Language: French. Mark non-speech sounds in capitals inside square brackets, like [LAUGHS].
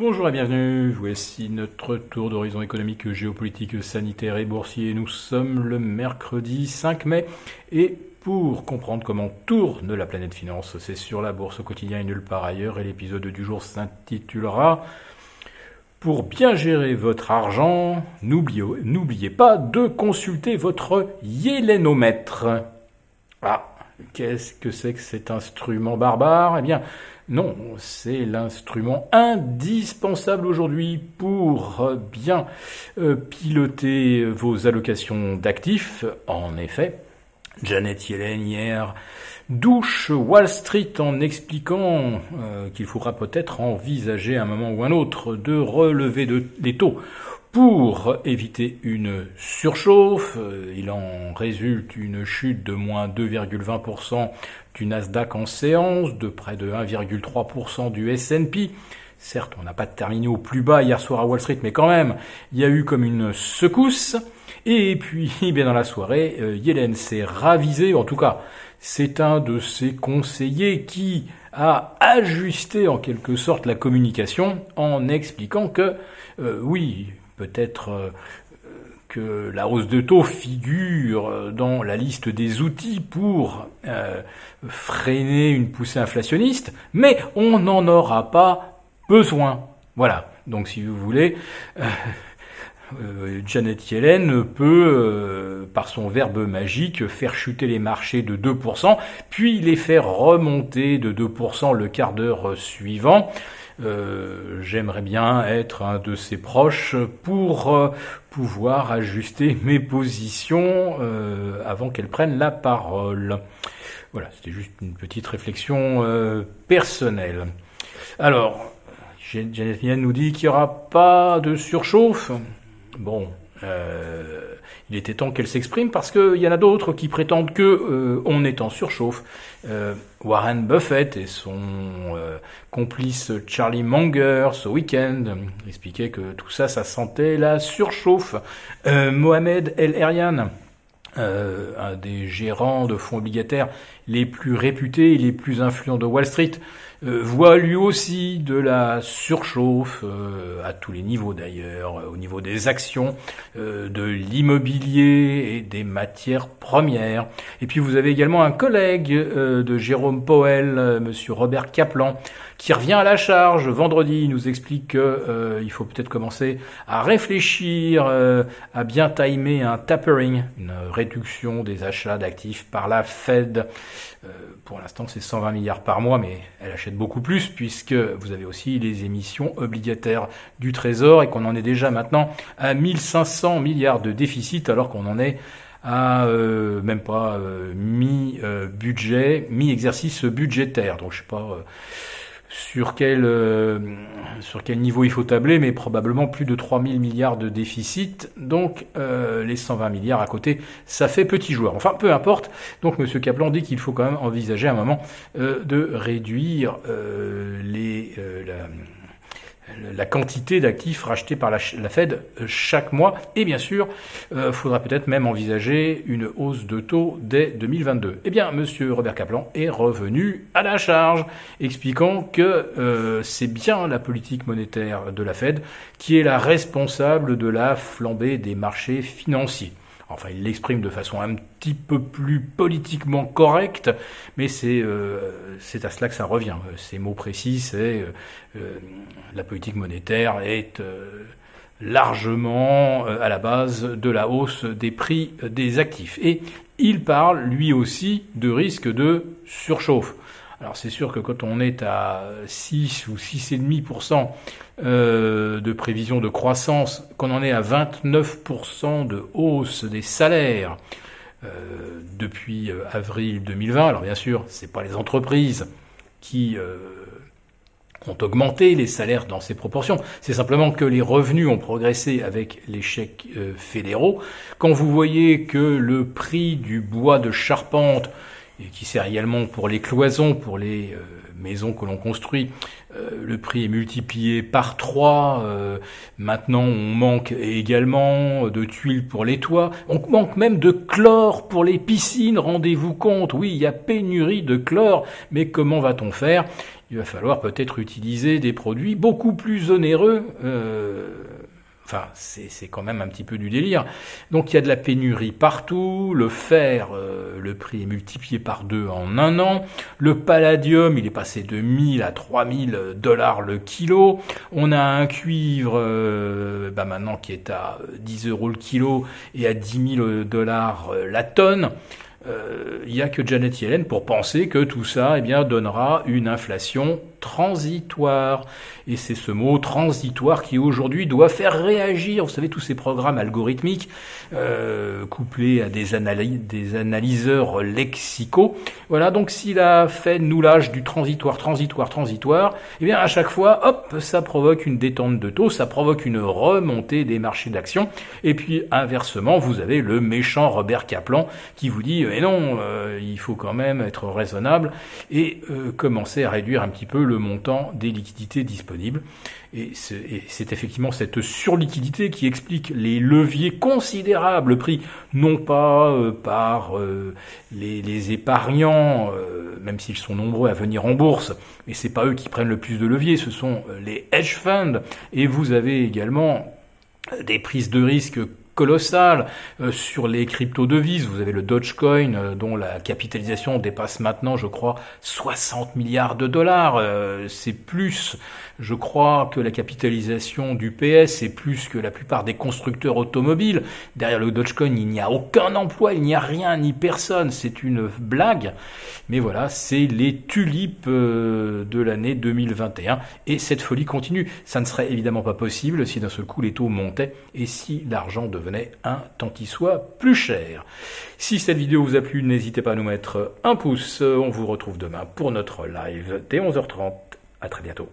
Bonjour et bienvenue, voici notre tour d'horizon économique, géopolitique, sanitaire et boursier. Nous sommes le mercredi 5 mai et pour comprendre comment tourne la planète finance, c'est sur la bourse au quotidien et nulle part ailleurs et l'épisode du jour s'intitulera Pour bien gérer votre argent, n'oubliez pas de consulter votre yélénomètre. Ah, qu'est-ce que c'est que cet instrument barbare? Eh bien, non, c'est l'instrument indispensable aujourd'hui pour euh, bien euh, piloter vos allocations d'actifs. En effet, Janet Yellen hier douche Wall Street en expliquant euh, qu'il faudra peut-être envisager à un moment ou un autre de relever de, les taux pour éviter une surchauffe. Il en résulte une chute de moins 2,20% du Nasdaq en séance, de près de 1,3% du S&P. Certes, on n'a pas terminé au plus bas hier soir à Wall Street, mais quand même, il y a eu comme une secousse. Et puis, [LAUGHS] bien dans la soirée, euh, Yellen s'est ravisé, en tout cas, c'est un de ses conseillers qui a ajusté en quelque sorte la communication en expliquant que, euh, oui, peut-être euh, que la hausse de taux figure dans la liste des outils pour euh, freiner une poussée inflationniste, mais on n'en aura pas besoin. Voilà. Donc si vous voulez, euh, euh, Janet Yellen peut, par son verbe magique, faire chuter les marchés de 2%, puis les faire remonter de 2% le quart d'heure suivant. Euh, j'aimerais bien être un de ses proches pour euh, pouvoir ajuster mes positions euh, avant qu'elle prenne la parole. Voilà, c'était juste une petite réflexion personnelle. Alors, Janet nous dit qu'il n'y aura pas de surchauffe? Bon, euh, il était temps qu'elle s'exprime parce qu'il y en a d'autres qui prétendent que euh, on est en surchauffe. Euh, Warren Buffett et son complice Charlie Munger ce week-end expliquaient que tout ça, ça sentait la surchauffe. Mohamed El Erian, un des gérants de fonds obligataires les plus réputés et les plus influents de Wall Street, euh, voit lui aussi de la surchauffe euh, à tous les niveaux d'ailleurs, au niveau des actions, euh, de l'immobilier et des matières premières. Et puis vous avez également un collègue de Jérôme Powell, Monsieur Robert Kaplan, qui revient à la charge vendredi. Il nous explique qu'il faut peut-être commencer à réfléchir, à bien timer un tapering, une réduction des achats d'actifs par la Fed. pour l'instant, c'est 120 milliards par mois, mais elle achète beaucoup plus puisque vous avez aussi les émissions obligataires du Trésor et qu'on en est déjà maintenant à 1500 milliards de déficit alors qu'on en est à euh, même pas euh, mi-budget, mi-exercice budgétaire. Donc je sais pas euh, sur quel, euh, sur quel niveau il faut tabler, mais probablement plus de 3000 milliards de déficit. Donc euh, les 120 milliards à côté, ça fait petit joueur. Enfin, peu importe. Donc M. Kaplan dit qu'il faut quand même envisager un moment euh, de réduire les, la, la quantité d'actifs rachetés par la, Fed euh, chaque mois. Et bien sûr, euh, faudra peut-être même envisager une hausse de taux dès 2022. Eh bien, Monsieur Robert Kaplan est revenu à la charge, expliquant que euh, c'est bien la politique monétaire de la Fed qui est la responsable de la flambée des marchés financiers. Enfin, il l'exprime de façon un petit peu plus politiquement correcte, mais c'est euh, à cela que ça revient. Ces mots précis, c'est euh, euh, la politique monétaire est largement à la base de la hausse des prix des actifs. Et il parle lui aussi de risque de surchauffe. Alors c'est sûr que quand on est à 6 ou 6,5% euh, de prévision de croissance, qu'on en est à 29% de hausse des salaires euh, depuis euh, avril 2020, alors bien sûr, c'est pas les entreprises qui ont augmenté les salaires dans ces proportions. C'est simplement que les revenus ont progressé avec les chèques fédéraux. Quand vous voyez que le prix du bois de charpente qui sert également pour les cloisons, pour les euh, maisons que l'on construit. Euh, le prix est multiplié par trois. Euh, maintenant, on manque également de tuiles pour les toits. On manque même de chlore pour les piscines. Rendez-vous compte, oui, il y a pénurie de chlore. Mais comment va-t-on faire? Il va falloir peut-être utiliser des produits beaucoup plus onéreux. Enfin, c'est quand même un petit peu du délire. Donc il y a de la pénurie partout. Le fer, euh, le prix est multiplié par deux en un an. Le palladium, il est passé de 1000 à 3000 dollars le kilo. On a un cuivre, euh, bah maintenant qui est à 10 euros le kilo et à 10 000 dollars euh, la tonne il n'y a que Janet Yellen pour penser que tout ça eh bien, donnera une inflation transitoire. Et c'est ce mot transitoire qui aujourd'hui doit faire réagir. Vous savez, tous ces programmes algorithmiques euh, couplés à des, des analyseurs lexicaux. Voilà, donc s'il a fait nous l'âge du transitoire, transitoire, transitoire, eh bien à chaque fois, hop, ça provoque une détente de taux, ça provoque une remontée des marchés d'actions. Et puis inversement, vous avez le méchant Robert Kaplan qui vous dit, eh non, euh, il faut quand même être raisonnable et euh, commencer à réduire un petit peu le montant des liquidités disponibles. Et c'est effectivement cette surliquidité qui explique les leviers considérables pris non pas euh, par euh, les, épargnants, euh, même s'ils sont nombreux à venir en bourse, mais c'est pas eux qui prennent le plus de leviers, ce sont les hedge funds. Et vous avez également des prises de risque colossales sur les crypto-devises. Vous avez le Dogecoin dont la capitalisation dépasse maintenant, je crois, 60 milliards de dollars. c'est plus je crois que la capitalisation du PS est plus que la plupart des constructeurs automobiles. Derrière le Dogecoin, il n'y a aucun emploi, il n'y a rien ni personne. C'est une blague. Mais voilà, c'est les tulipes euh, de l'année 2021. Et cette folie continue. Ça ne serait évidemment pas possible si d'un seul coup les taux montaient et si l'argent un tant qu'il soit plus cher. Si cette vidéo vous a plu, n'hésitez pas à nous mettre un pouce. On vous retrouve demain pour notre live dès 11h30. À très bientôt.